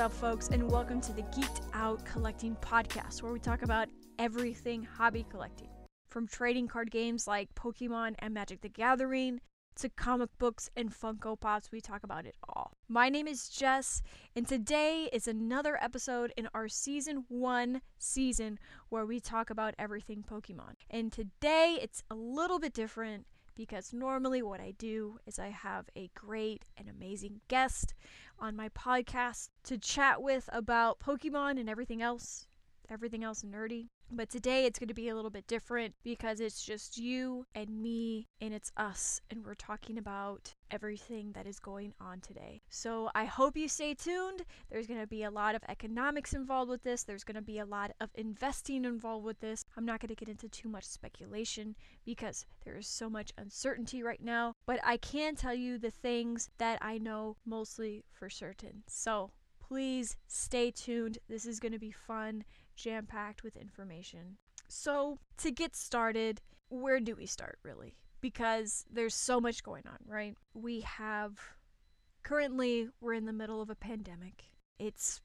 up, folks, and welcome to the Geeked Out Collecting Podcast, where we talk about everything hobby collecting. From trading card games like Pokemon and Magic the Gathering to comic books and Funko Pops, we talk about it all. My name is Jess, and today is another episode in our season one season where we talk about everything Pokemon. And today it's a little bit different because normally what I do is I have a great and amazing guest on my podcast to chat with about Pokemon and everything else, everything else nerdy. But today it's going to be a little bit different because it's just you and me and it's us and we're talking about everything that is going on today. So I hope you stay tuned. There's going to be a lot of economics involved with this. There's going to be a lot of investing involved with this. I'm not going to get into too much speculation because there is so much uncertainty right now, but I can tell you the things that I know mostly for certain. So please stay tuned. This is going to be fun jam packed with information. So, to get started, where do we start really? Because there's so much going on, right? We have currently, we're in the middle of a pandemic. It's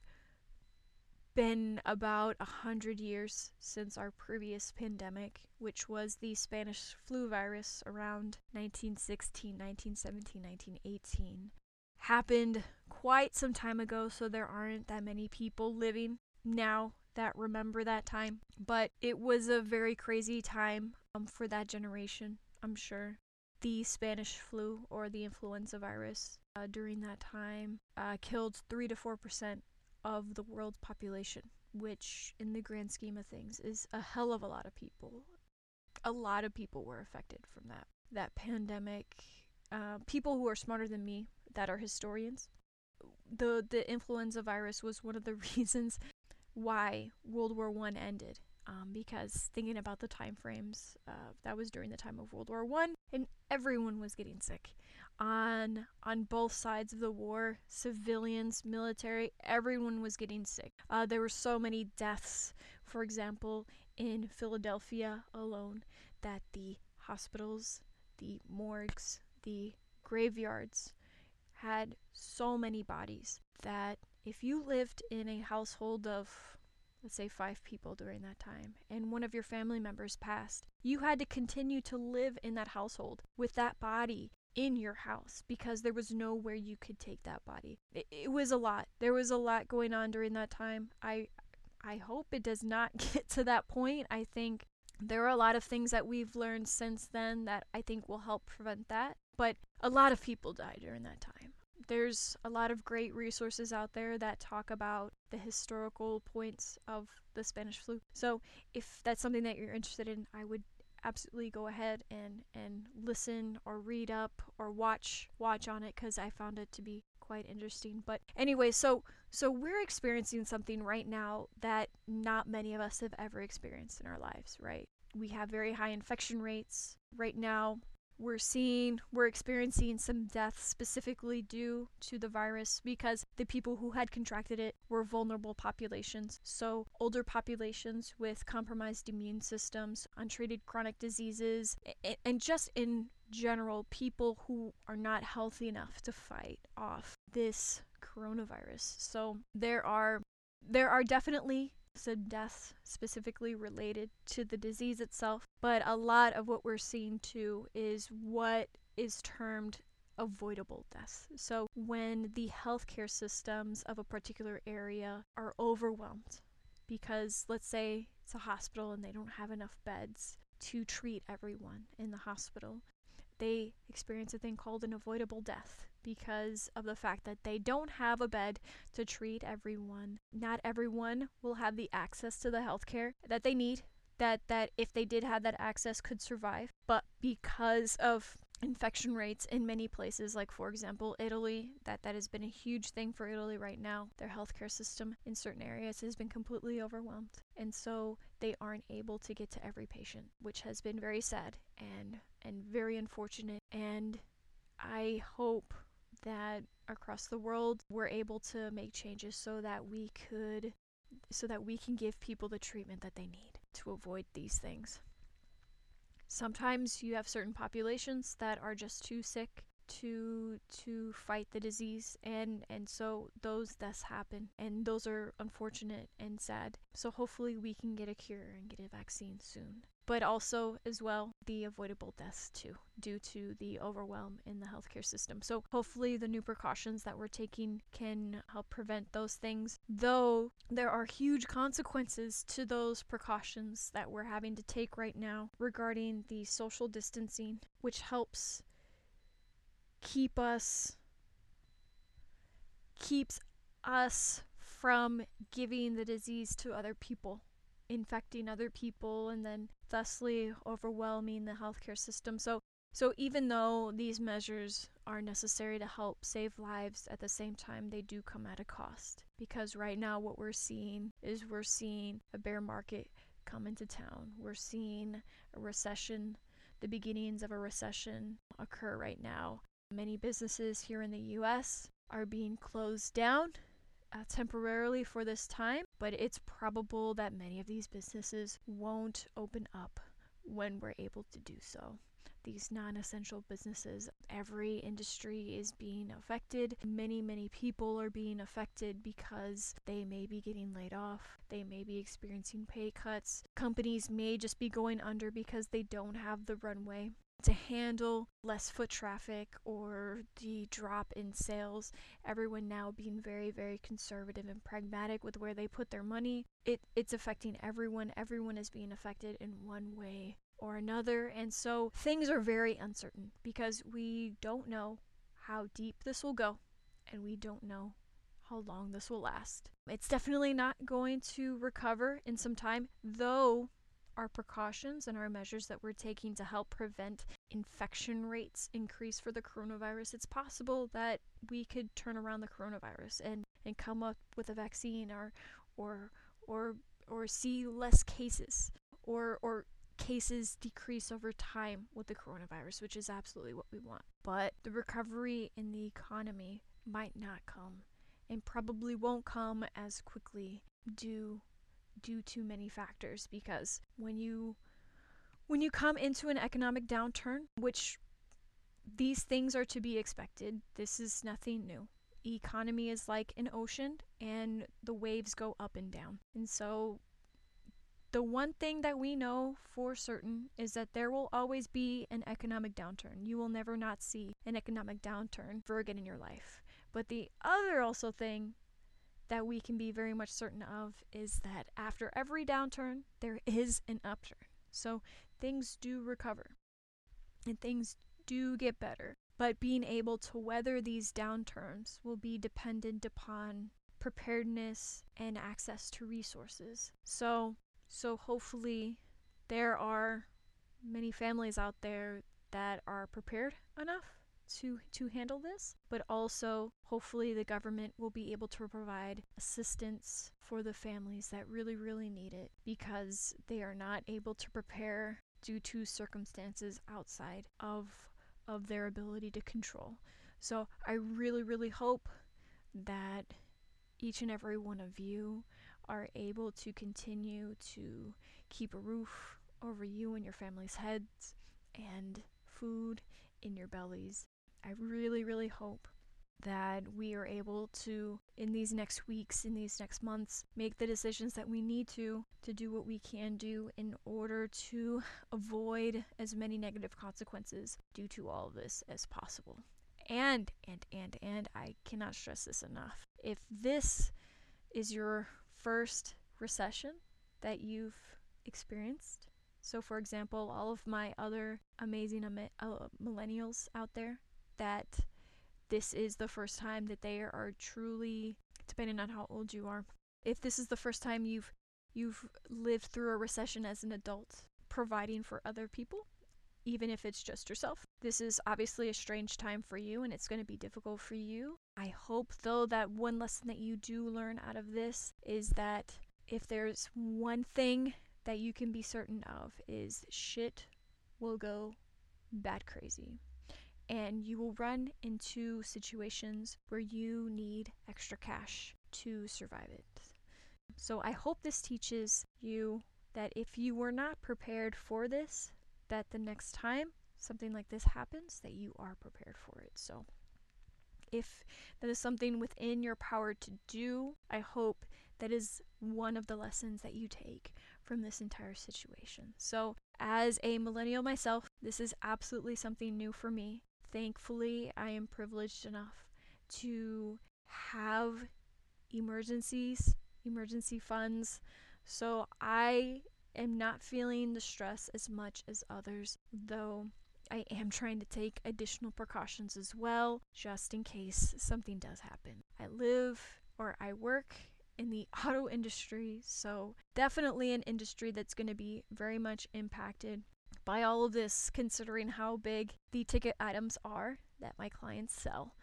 been about a hundred years since our previous pandemic, which was the Spanish flu virus around 1916, 1917, 1918. Happened quite some time ago, so there aren't that many people living now that remember that time. But it was a very crazy time um, for that generation, I'm sure. The Spanish flu or the influenza virus uh, during that time uh, killed 3 to 4% of the world's population, which, in the grand scheme of things, is a hell of a lot of people. A lot of people were affected from that. That pandemic, uh, people who are smarter than me, that are historians, the the influenza virus was one of the reasons why World War One ended. Um, because thinking about the time frames, uh, that was during the time of World War One, and everyone was getting sick. On on both sides of the war, civilians, military, everyone was getting sick. Uh, there were so many deaths. For example, in Philadelphia alone, that the hospitals, the morgues, the graveyards had so many bodies that if you lived in a household of, let's say, five people during that time, and one of your family members passed, you had to continue to live in that household with that body in your house because there was nowhere you could take that body. It, it was a lot. There was a lot going on during that time. I I hope it does not get to that point. I think there are a lot of things that we've learned since then that I think will help prevent that. But a lot of people died during that time there's a lot of great resources out there that talk about the historical points of the Spanish flu. So if that's something that you're interested in, I would absolutely go ahead and and listen or read up or watch watch on it cuz I found it to be quite interesting. But anyway, so so we're experiencing something right now that not many of us have ever experienced in our lives, right? We have very high infection rates right now we're seeing we're experiencing some deaths specifically due to the virus because the people who had contracted it were vulnerable populations. So older populations with compromised immune systems untreated chronic diseases and just in general people who are not healthy enough to fight off this coronavirus. So there are there are definitely some deaths specifically related to the disease itself, but a lot of what we're seeing too is what is termed avoidable deaths. So when the healthcare systems of a particular area are overwhelmed because let's say it's a hospital and they don't have enough beds to treat everyone in the hospital, they experience a thing called an avoidable death because of the fact that they don't have a bed to treat everyone. Not everyone will have the access to the healthcare that they need that that if they did have that access could survive. But because of infection rates in many places like for example Italy that that has been a huge thing for Italy right now their healthcare system in certain areas has been completely overwhelmed. And so they aren't able to get to every patient which has been very sad and and very unfortunate. And I hope that across the world we're able to make changes so that we could so that we can give people the treatment that they need to avoid these things. Sometimes you have certain populations that are just too sick to to fight the disease and and so those deaths happen and those are unfortunate and sad so hopefully we can get a cure and get a vaccine soon but also as well the avoidable deaths too due to the overwhelm in the healthcare system. So hopefully the new precautions that we're taking can help prevent those things. Though there are huge consequences to those precautions that we're having to take right now regarding the social distancing, which helps keep us keeps us from giving the disease to other people infecting other people and then thusly overwhelming the healthcare system. So so even though these measures are necessary to help save lives at the same time they do come at a cost because right now what we're seeing is we're seeing a bear market come into town. We're seeing a recession, the beginnings of a recession occur right now. Many businesses here in the US are being closed down uh, temporarily for this time, but it's probable that many of these businesses won't open up when we're able to do so. These non essential businesses, every industry is being affected. Many, many people are being affected because they may be getting laid off. They may be experiencing pay cuts. Companies may just be going under because they don't have the runway to handle less foot traffic or the drop in sales. Everyone now being very, very conservative and pragmatic with where they put their money. It, it's affecting everyone. Everyone is being affected in one way or another. And so things are very uncertain because we don't know how deep this will go and we don't know how long this will last. It's definitely not going to recover in some time, though our precautions and our measures that we're taking to help prevent infection rates increase for the coronavirus, it's possible that we could turn around the coronavirus and, and come up with a vaccine or or or or see less cases or or cases decrease over time with the coronavirus, which is absolutely what we want. But the recovery in the economy might not come and probably won't come as quickly due due to many factors because when you when you come into an economic downturn, which these things are to be expected, this is nothing new. Economy is like an ocean and the waves go up and down. And so the one thing that we know for certain is that there will always be an economic downturn. You will never not see an economic downturn ever again in your life. But the other also thing that we can be very much certain of is that after every downturn, there is an upturn. So things do recover and things do get better. But being able to weather these downturns will be dependent upon preparedness and access to resources. So, so hopefully there are many families out there that are prepared enough to to handle this, but also hopefully the government will be able to provide assistance for the families that really really need it because they are not able to prepare due to circumstances outside of of their ability to control. So I really really hope that each and every one of you are able to continue to keep a roof over you and your family's heads and food in your bellies I really, really hope that we are able to, in these next weeks, in these next months, make the decisions that we need to to do what we can do in order to avoid as many negative consequences due to all of this as possible. And, and, and, and, I cannot stress this enough. If this is your first recession that you've experienced, so for example, all of my other amazing uh, millennials out there that this is the first time that they are truly depending on how old you are if this is the first time you've you've lived through a recession as an adult providing for other people even if it's just yourself this is obviously a strange time for you and it's going to be difficult for you. I hope though that one lesson that you do learn out of this is that if there's one thing that you can be certain of is shit will go bad crazy and you will run into situations where you need extra cash to survive it. So I hope this teaches you that if you were not prepared for this, that the next time something like this happens, that you are prepared for it. So, if that is something within your power to do, I hope that is one of the lessons that you take from this entire situation. So, as a millennial myself, this is absolutely something new for me. Thankfully, I am privileged enough to have emergencies, emergency funds. So, I am not feeling the stress as much as others, though I am trying to take additional precautions as well, just in case something does happen. I live or I work in the auto industry, so definitely an industry that's going to be very much impacted by all of this, considering how big the ticket items are that my clients sell.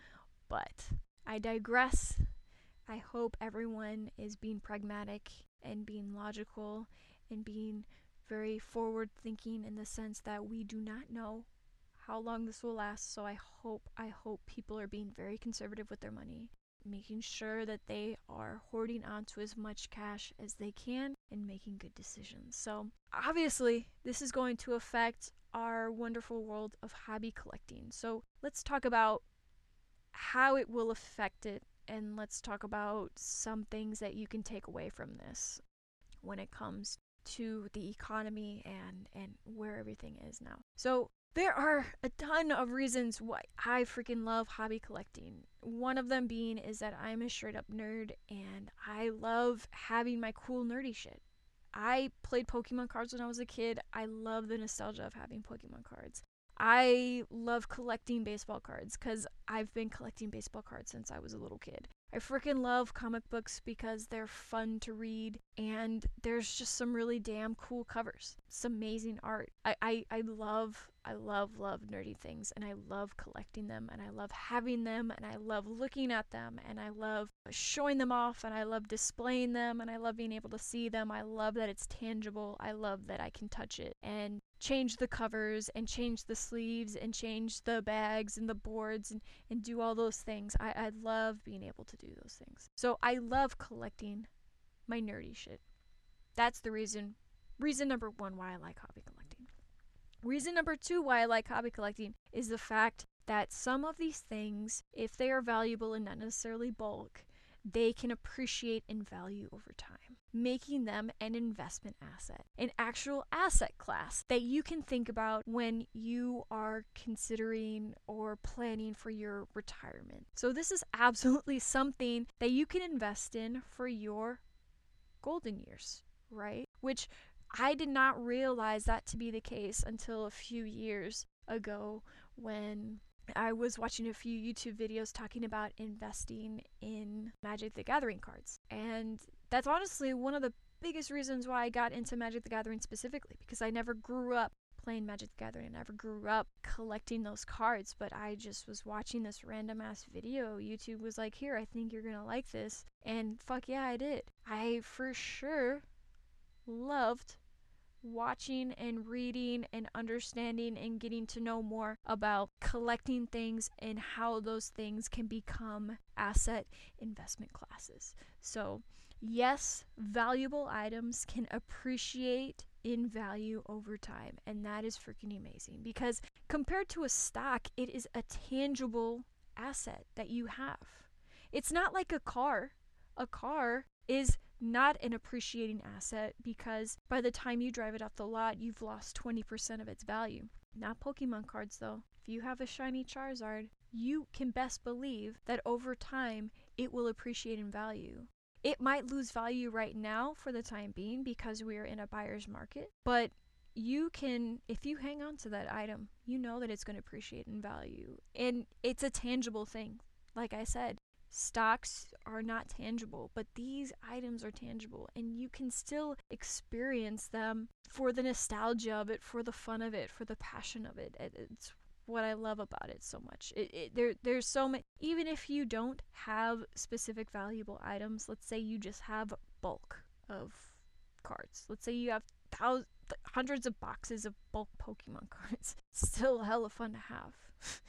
But I digress. I hope everyone is being pragmatic and being logical and being very forward thinking in the sense that we do not know how long this will last. So I hope I hope people are being very conservative with their money, making sure that they are hoarding onto as much cash as they can and making good decisions. So obviously, this is going to affect our wonderful world of hobby collecting. So let's talk about how it will affect it and let's talk about some things that you can take away from this when it comes to the economy and and where everything is now. So there are a ton of reasons why I freaking love hobby collecting. One of them being is that I'm a straight up nerd and I love having my cool nerdy shit. I played Pokemon cards when I was a kid. I love the nostalgia of having Pokemon cards. I love collecting baseball cards because I've been collecting baseball cards since I was a little kid. I freaking love comic books because they're fun to read and there's just some really damn cool covers. It's amazing art. I, I, I love I love, love nerdy things and I love collecting them and I love having them and I love looking at them and I love showing them off and I love displaying them and I love being able to see them. I love that it's tangible. I love that I can touch it and change the covers and change the sleeves and change the bags and the boards and, and do all those things. I, I love being able to do those things. So I love collecting my nerdy shit. That's the reason, reason number one why I like hobby collecting. Reason number two why I like hobby collecting is the fact that some of these things, if they are valuable and not necessarily bulk, they can appreciate in value over time, making them an investment asset, an actual asset class that you can think about when you are considering or planning for your retirement. So, this is absolutely something that you can invest in for your golden years, right? Which I did not realize that to be the case until a few years ago when I was watching a few YouTube videos talking about investing in Magic the Gathering cards. And that's honestly one of the biggest reasons why I got into Magic the Gathering specifically because I never grew up playing Magic the Gathering. I never grew up collecting those cards, but I just was watching this random ass video. YouTube was like, Here, I think you're gonna like this. And fuck yeah, I did. I for sure loved watching and reading and understanding and getting to know more about collecting things and how those things can become asset investment classes. So, yes, valuable items can appreciate in value over time, and that is freaking amazing because compared to a stock, it is a tangible asset that you have. It's not like a car. A car is not an appreciating asset because by the time you drive it off the lot, you've lost 20% of its value. Not Pokemon cards though. If you have a shiny Charizard, you can best believe that over time it will appreciate in value. It might lose value right now for the time being because we are in a buyer's market, but you can, if you hang on to that item, you know that it's going to appreciate in value. And it's a tangible thing. Like I said, stocks are not tangible, but these items are tangible, and you can still experience them for the nostalgia of it, for the fun of it, for the passion of it. It's what I love about it so much. It, it, there, there's so many. Even if you don't have specific valuable items, let's say you just have bulk of cards. Let's say you have thousands, hundreds of boxes of bulk Pokemon cards. Still hella fun to have.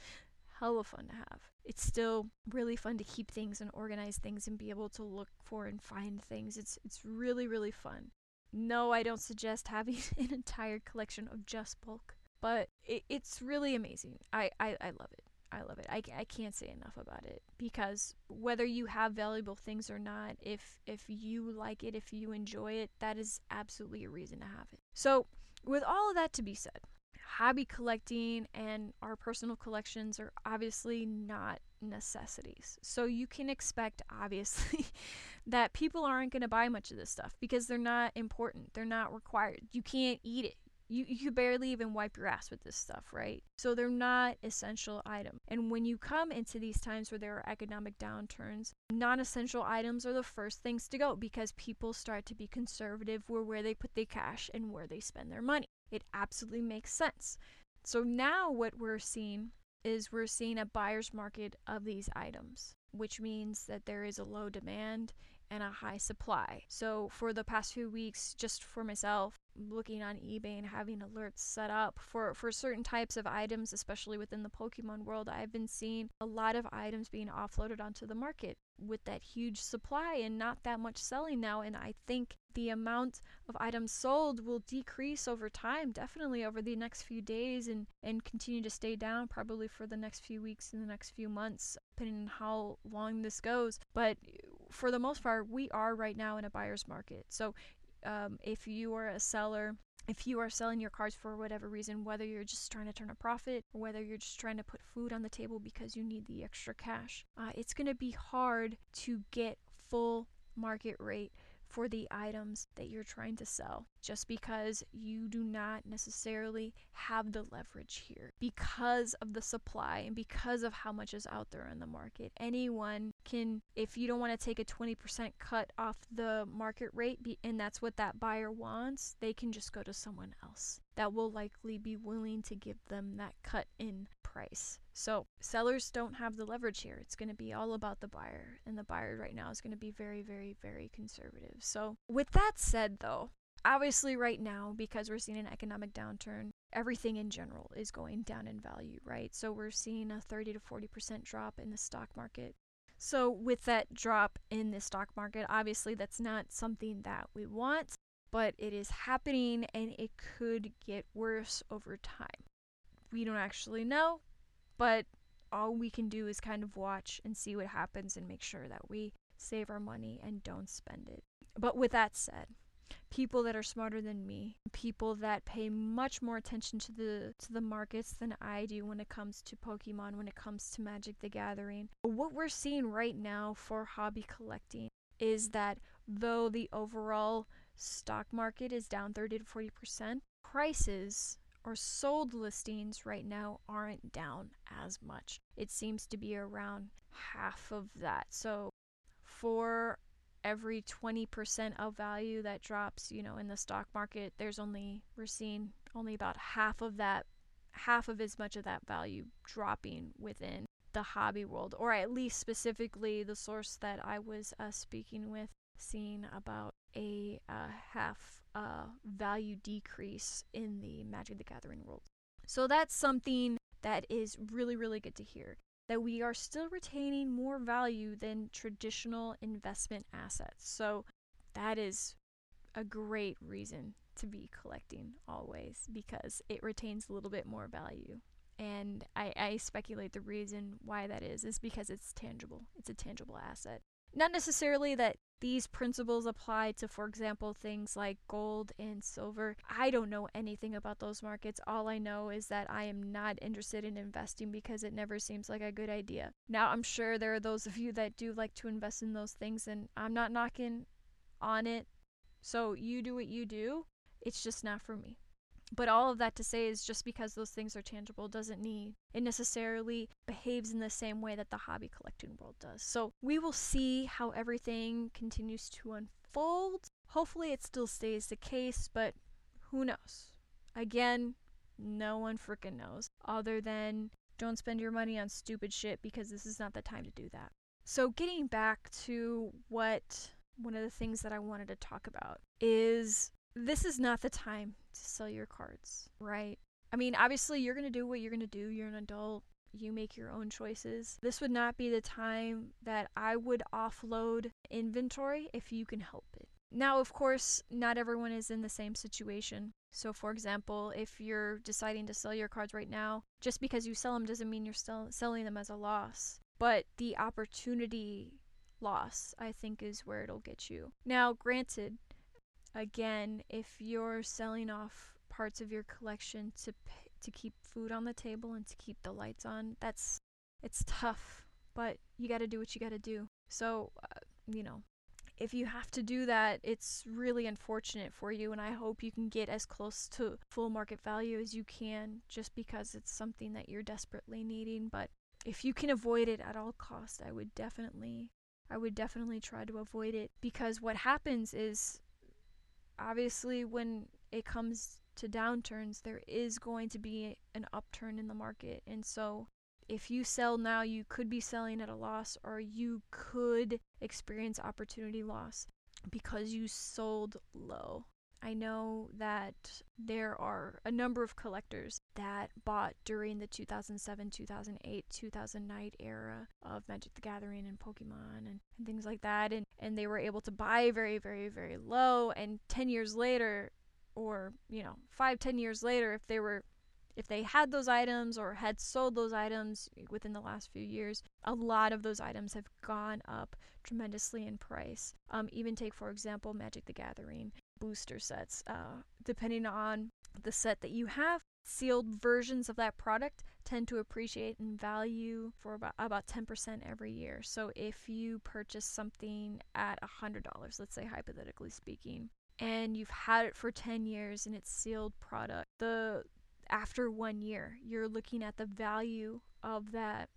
hella fun to have it's still really fun to keep things and organize things and be able to look for and find things. It's it's really really fun. No, I don't suggest having an entire collection of just bulk, but it, it's really amazing. I, I, I love it. I love it. I, I can't say enough about it because whether you have valuable things or not, if if you like it, if you enjoy it, that is absolutely a reason to have it. So, with all of that to be said, hobby collecting and our personal collections are obviously not necessities. So you can expect obviously that people aren't going to buy much of this stuff because they're not important. They're not required. You can't eat it you you barely even wipe your ass with this stuff, right? So they're not essential items. And when you come into these times where there are economic downturns, non-essential items are the first things to go because people start to be conservative where where they put their cash and where they spend their money. It absolutely makes sense. So now what we're seeing is we're seeing a buyer's market of these items, which means that there is a low demand and a high supply. So for the past few weeks, just for myself, looking on eBay and having alerts set up for, for certain types of items, especially within the Pokemon world, I've been seeing a lot of items being offloaded onto the market with that huge supply and not that much selling now. And I think the amount of items sold will decrease over time, definitely over the next few days and, and continue to stay down probably for the next few weeks and the next few months, depending on how long this goes. But for the most part, we are right now in a buyer's market. So um, if you are a seller, if you are selling your cars for whatever reason, whether you're just trying to turn a profit or whether you're just trying to put food on the table because you need the extra cash, uh, it's going to be hard to get full market rate for the items that you're trying to sell just because you do not necessarily have the leverage here because of the supply and because of how much is out there in the market. Anyone can, if you don't want to take a 20% cut off the market rate and that's what that buyer wants, they can just go to someone else that will likely be willing to give them that cut in price. So sellers don't have the leverage here. It's going to be all about the buyer, and the buyer right now is going to be very, very, very conservative. So, with that said, though, obviously, right now, because we're seeing an economic downturn, everything in general is going down in value, right? So, we're seeing a 30 to 40% drop in the stock market. So, with that drop in the stock market, obviously, that's not something that we want, but it is happening and it could get worse over time. We don't actually know, but all we can do is kind of watch and see what happens and make sure that we save our money and don't spend it. But with that said, people that are smarter than me, people that pay much more attention to the to the markets than I do when it comes to Pokemon, when it comes to Magic the Gathering. What we're seeing right now for hobby collecting is that though the overall stock market is down 30 to 40%, prices or sold listings right now aren't down as much. It seems to be around half of that. So for every 20% of value that drops, you know, in the stock market, there's only we're seeing only about half of that half of as much of that value dropping within the hobby world or at least specifically the source that I was uh, speaking with seeing about a uh, half uh, value decrease in the Magic the Gathering world. So that's something that is really, really good to hear. That we are still retaining more value than traditional investment assets. So that is a great reason to be collecting always because it retains a little bit more value. And I, I speculate the reason why that is is because it's tangible. It's a tangible asset. Not necessarily that these principles apply to, for example, things like gold and silver. I don't know anything about those markets. All I know is that I am not interested in investing because it never seems like a good idea. Now, I'm sure there are those of you that do like to invest in those things, and I'm not knocking on it. So you do what you do. It's just not for me. But all of that to say is just because those things are tangible doesn't mean it necessarily behaves in the same way that the hobby collecting world does. So we will see how everything continues to unfold. Hopefully, it still stays the case, but who knows? Again, no one freaking knows, other than don't spend your money on stupid shit because this is not the time to do that. So, getting back to what one of the things that I wanted to talk about is this is not the time to sell your cards, right? I mean, obviously, you're going to do what you're going to do. You're an adult. You make your own choices. This would not be the time that I would offload inventory if you can help it. Now, of course, not everyone is in the same situation. So, for example, if you're deciding to sell your cards right now, just because you sell them doesn't mean you're still selling them as a loss. But the opportunity loss, I think, is where it'll get you. Now, granted, again, if you're selling off parts of your collection to to keep food on the table and to keep the lights on, that's it's tough, but you got to do what you got to do. So, uh, you know, if you have to do that, it's really unfortunate for you, and I hope you can get as close to full market value as you can just because it's something that you're desperately needing. But if you can avoid it at all costs, I would definitely I would definitely try to avoid it because what happens is obviously when it comes to downturns, there is going to be an upturn in the market. And so if you sell now, you could be selling at a loss or you could experience opportunity loss because you sold low. I know that there are a number of collectors that bought during the 2007, 2008, 2009 era of Magic the Gathering and Pokemon and, and things like that. And, and they were able to buy very, very, very low. And 10 years later, or, you know, five, 10 years later, if they were if they had those items or had sold those items within the last few years, a lot of those items have gone up tremendously in price. Um, even take, for example, Magic the Gathering booster sets. Uh, depending on the set that you have, sealed versions of that product tend to appreciate in value for about about 10% every year. So if you purchase something at $100, let's say hypothetically speaking, and you've had it for 10 years and it's sealed product, the after one year, you're looking at the value of that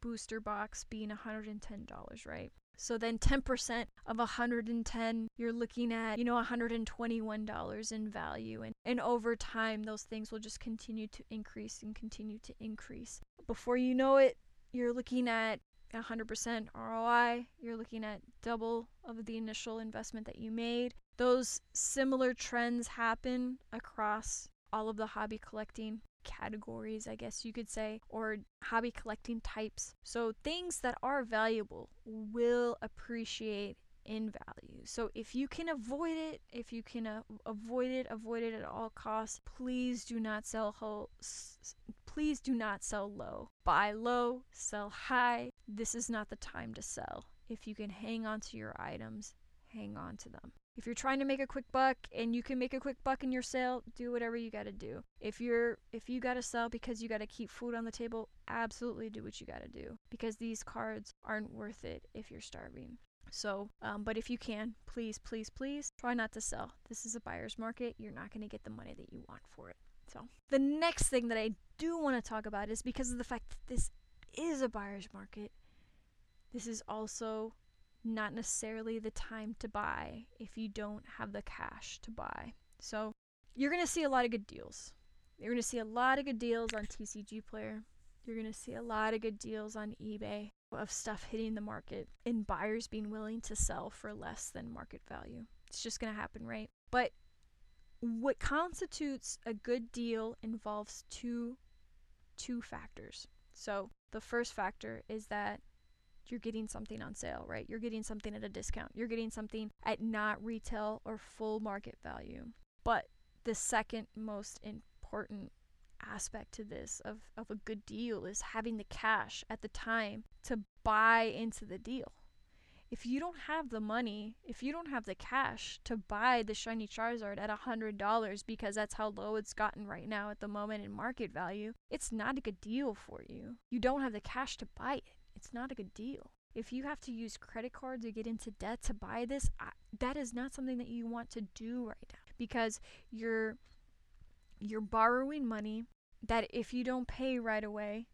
booster box being $110, right? So then 10% of 110, you're looking at, you know, $121 in value. And, and over time, those things will just continue to increase and continue to increase. Before you know it, you're looking at 100% ROI. You're looking at double of the initial investment that you made. Those similar trends happen across all of the hobby collecting categories, I guess you could say, or hobby collecting types. So things that are valuable will appreciate in value. So if you can avoid it, if you can uh, avoid it, avoid it at all costs, please do not sell ho- s- please do not sell low. Buy low, sell high. This is not the time to sell. If you can hang on to your items, hang on to them. If you're trying to make a quick buck and you can make a quick buck in your sale, do whatever you got to do. If you're if you got to sell because you got to keep food on the table, absolutely do what you got to do because these cards aren't worth it if you're starving. So, um, but if you can, please, please, please try not to sell. This is a buyer's market. You're not going to get the money that you want for it. So, the next thing that I do want to talk about is because of the fact that this is a buyer's market, this is also not necessarily the time to buy if you don't have the cash to buy. So you're going to see a lot of good deals. You're going to see a lot of good deals on TCG Player. You're going to see a lot of good deals on eBay of stuff hitting the market and buyers being willing to sell for less than market value. It's just going to happen, right? But what constitutes a good deal involves two two factors. So, the first factor is that you're getting something on sale, right? You're getting something at a discount. You're getting something at not retail or full market value. But the second most important aspect to this of, of a good deal is having the cash at the time to buy into the deal. If you don't have the money, if you don't have the cash to buy the shiny Charizard at $100 because that's how low it's gotten right now at the moment in market value, it's not a good deal for you. You don't have the cash to buy it it's not a good deal. If you have to use credit cards or get into debt to buy this, I, that is not something that you want to do right now because you're you're borrowing money that if you don't pay right away,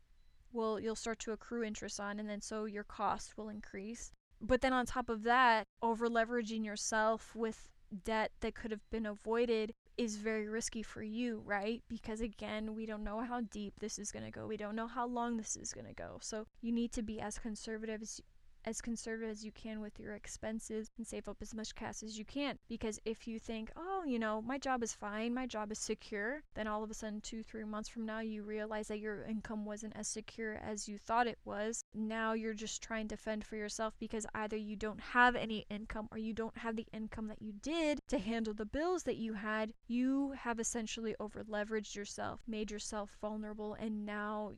well, you'll start to accrue interest on, and then so your cost will increase. But then on top of that, over leveraging yourself with debt that could have been avoided is very risky for you, right? Because again, we don't know how deep this is going to go. We don't know how long this is going to go. So you need to be as conservative as, as conservative as you can with your expenses and save up as much cash as you can. Because if you think, oh, you know, my job is fine, my job is secure, then all of a sudden, two, three months from now, you realize that your income wasn't as secure as you thought it was. Now you're just trying to fend for yourself because either you don't have any income or you don't have the income that you did to handle the bills that you had. You have essentially over leveraged yourself, made yourself vulnerable, and now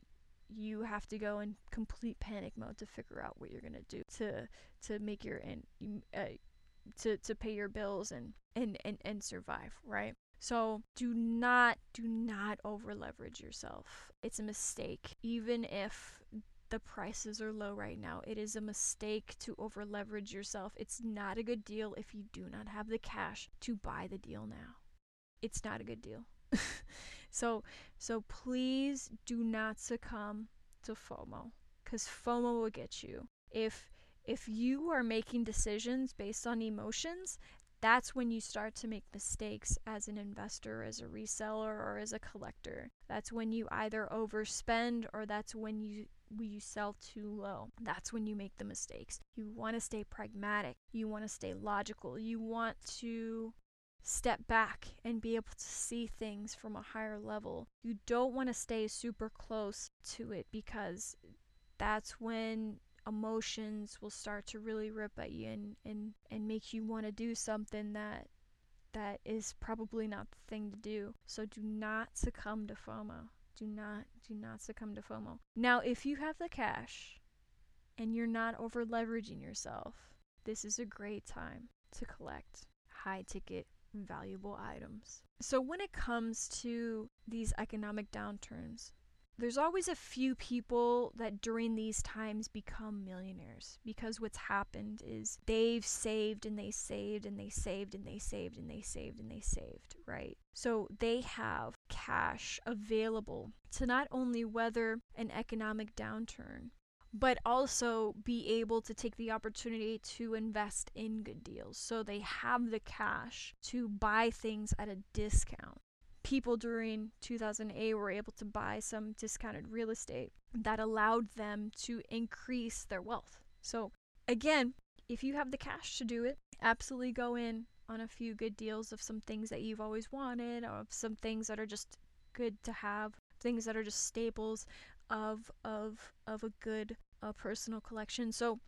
you have to go in complete panic mode to figure out what you're gonna do to to make your and uh, to to pay your bills and and and and survive, right? So do not do not over leverage yourself. It's a mistake. Even if the prices are low right now, it is a mistake to over leverage yourself. It's not a good deal if you do not have the cash to buy the deal now. It's not a good deal. So so please do not succumb to FOMO cuz FOMO will get you. If if you are making decisions based on emotions, that's when you start to make mistakes as an investor, as a reseller, or as a collector. That's when you either overspend or that's when you you sell too low. That's when you make the mistakes. You want to stay pragmatic. You want to stay logical. You want to step back and be able to see things from a higher level. You don't want to stay super close to it because that's when emotions will start to really rip at you and, and, and make you want to do something that that is probably not the thing to do. So do not succumb to FOMO. Do not do not succumb to FOMO. Now, if you have the cash and you're not over leveraging yourself, this is a great time to collect high ticket valuable items. So, when it comes to these economic downturns, there's always a few people that during these times become millionaires because what's happened is they've saved and they saved and they saved and they saved and they saved and they saved, right? So they have cash available to not only weather an economic downturn, but also be able to take the opportunity to invest in good deals. So they have the cash to buy things at a discount. People during 2008 were able to buy some discounted real estate that allowed them to increase their wealth. So, again, if you have the cash to do it, absolutely go in on a few good deals of some things that you've always wanted, or of some things that are just good to have, things that are just staples of of of a good uh, personal collection. So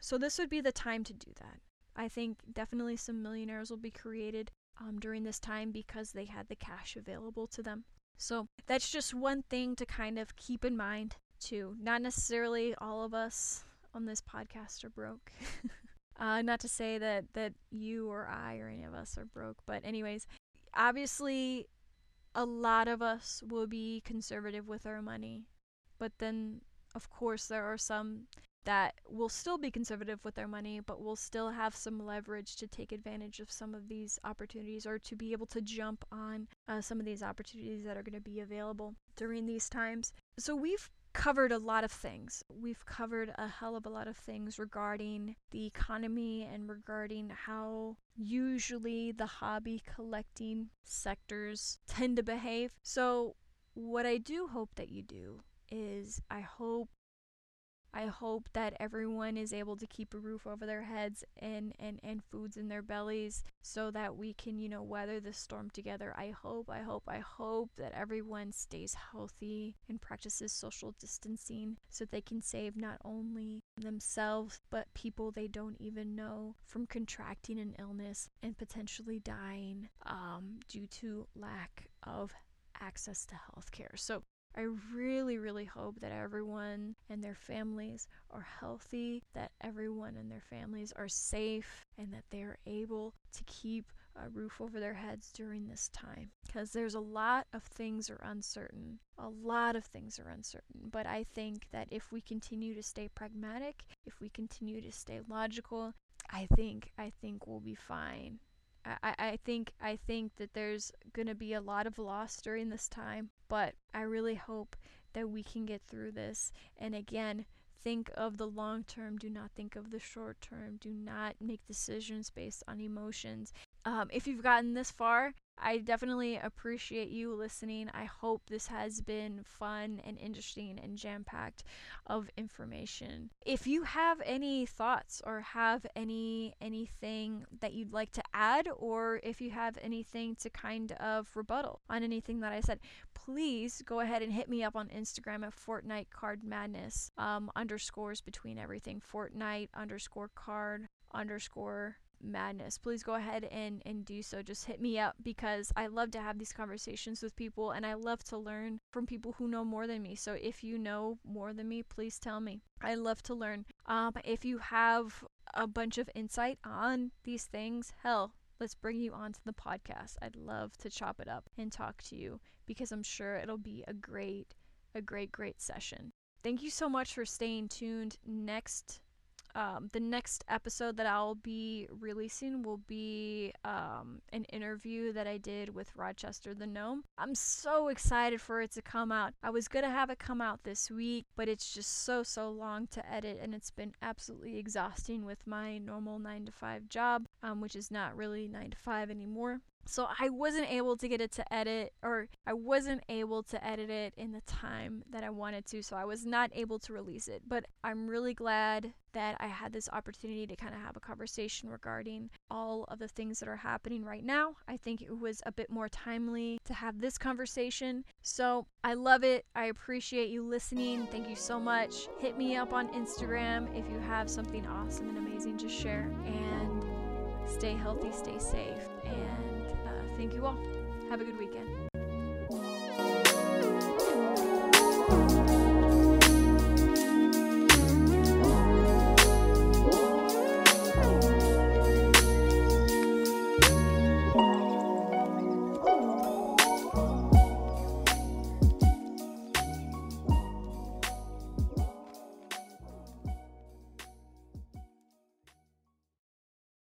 so this would be the time to do that. I think definitely some millionaires will be created um, during this time because they had the cash available to them. So that's just one thing to kind of keep in mind too. Not necessarily all of us on this podcast are broke. uh, not to say that that you or I or any of us are broke, but anyways, obviously a lot of us will be conservative with our money but then, of course, there are some that will still be conservative with their money, but will still have some leverage to take advantage of some of these opportunities or to be able to jump on uh, some of these opportunities that are going to be available during these times. So we've covered a lot of things. We've covered a hell of a lot of things regarding the economy and regarding how usually the hobby collecting sectors tend to behave. So, what I do hope that you do is I hope I hope that everyone is able to keep a roof over their heads and, and, and foods in their bellies so that we can, you know, weather the storm together. I hope, I hope, I hope that everyone stays healthy and practices social distancing so they can save not only themselves but people they don't even know from contracting an illness and potentially dying um, due to lack of access to health care. So I really, really hope that everyone and their families are healthy, that everyone and their families are safe, and that they are able to keep a roof over their heads during this time. Because there's a lot of things are uncertain. A lot of things are uncertain. But I think that if we continue to stay pragmatic, if we continue to stay logical, I think I think we'll be fine. I, I think I think that there's gonna be a lot of loss during this time, but I really hope that we can get through this. And again, think of the long term. Do not think of the short term. Do not make decisions based on emotions. Um, if you've gotten this far, I definitely appreciate you listening. I hope this has been fun and interesting and jam packed of information. If you have any thoughts or have any anything that you'd like to add, or if you have anything to kind of rebuttal on anything that I said, please go ahead and hit me up on Instagram at Fortnite Card Madness um, underscores between everything Fortnite underscore card underscore madness. Please go ahead and and do so. Just hit me up because i love to have these conversations with people and i love to learn from people who know more than me. So if you know more than me please tell me. I love to learn. Um if you have a bunch of insight on these things hell let's bring you onto the podcast. I'd love to chop it up and talk to you because i'm sure it'll be a great a great great session. Thank you so much for staying tuned. Next um, the next episode that I'll be releasing will be um, an interview that I did with Rochester the Gnome. I'm so excited for it to come out. I was going to have it come out this week, but it's just so, so long to edit, and it's been absolutely exhausting with my normal 9 to 5 job, um, which is not really 9 to 5 anymore. So I wasn't able to get it to edit, or I wasn't able to edit it in the time that I wanted to, so I was not able to release it. But I'm really glad that I had this opportunity to kind of have a conversation regarding all of the things that are happening right now. I think it was a bit more timely to have this conversation. So I love it. I appreciate you listening. Thank you so much. Hit me up on Instagram if you have something awesome and amazing to share. And stay healthy, stay safe, and Thank you all. Have a good weekend.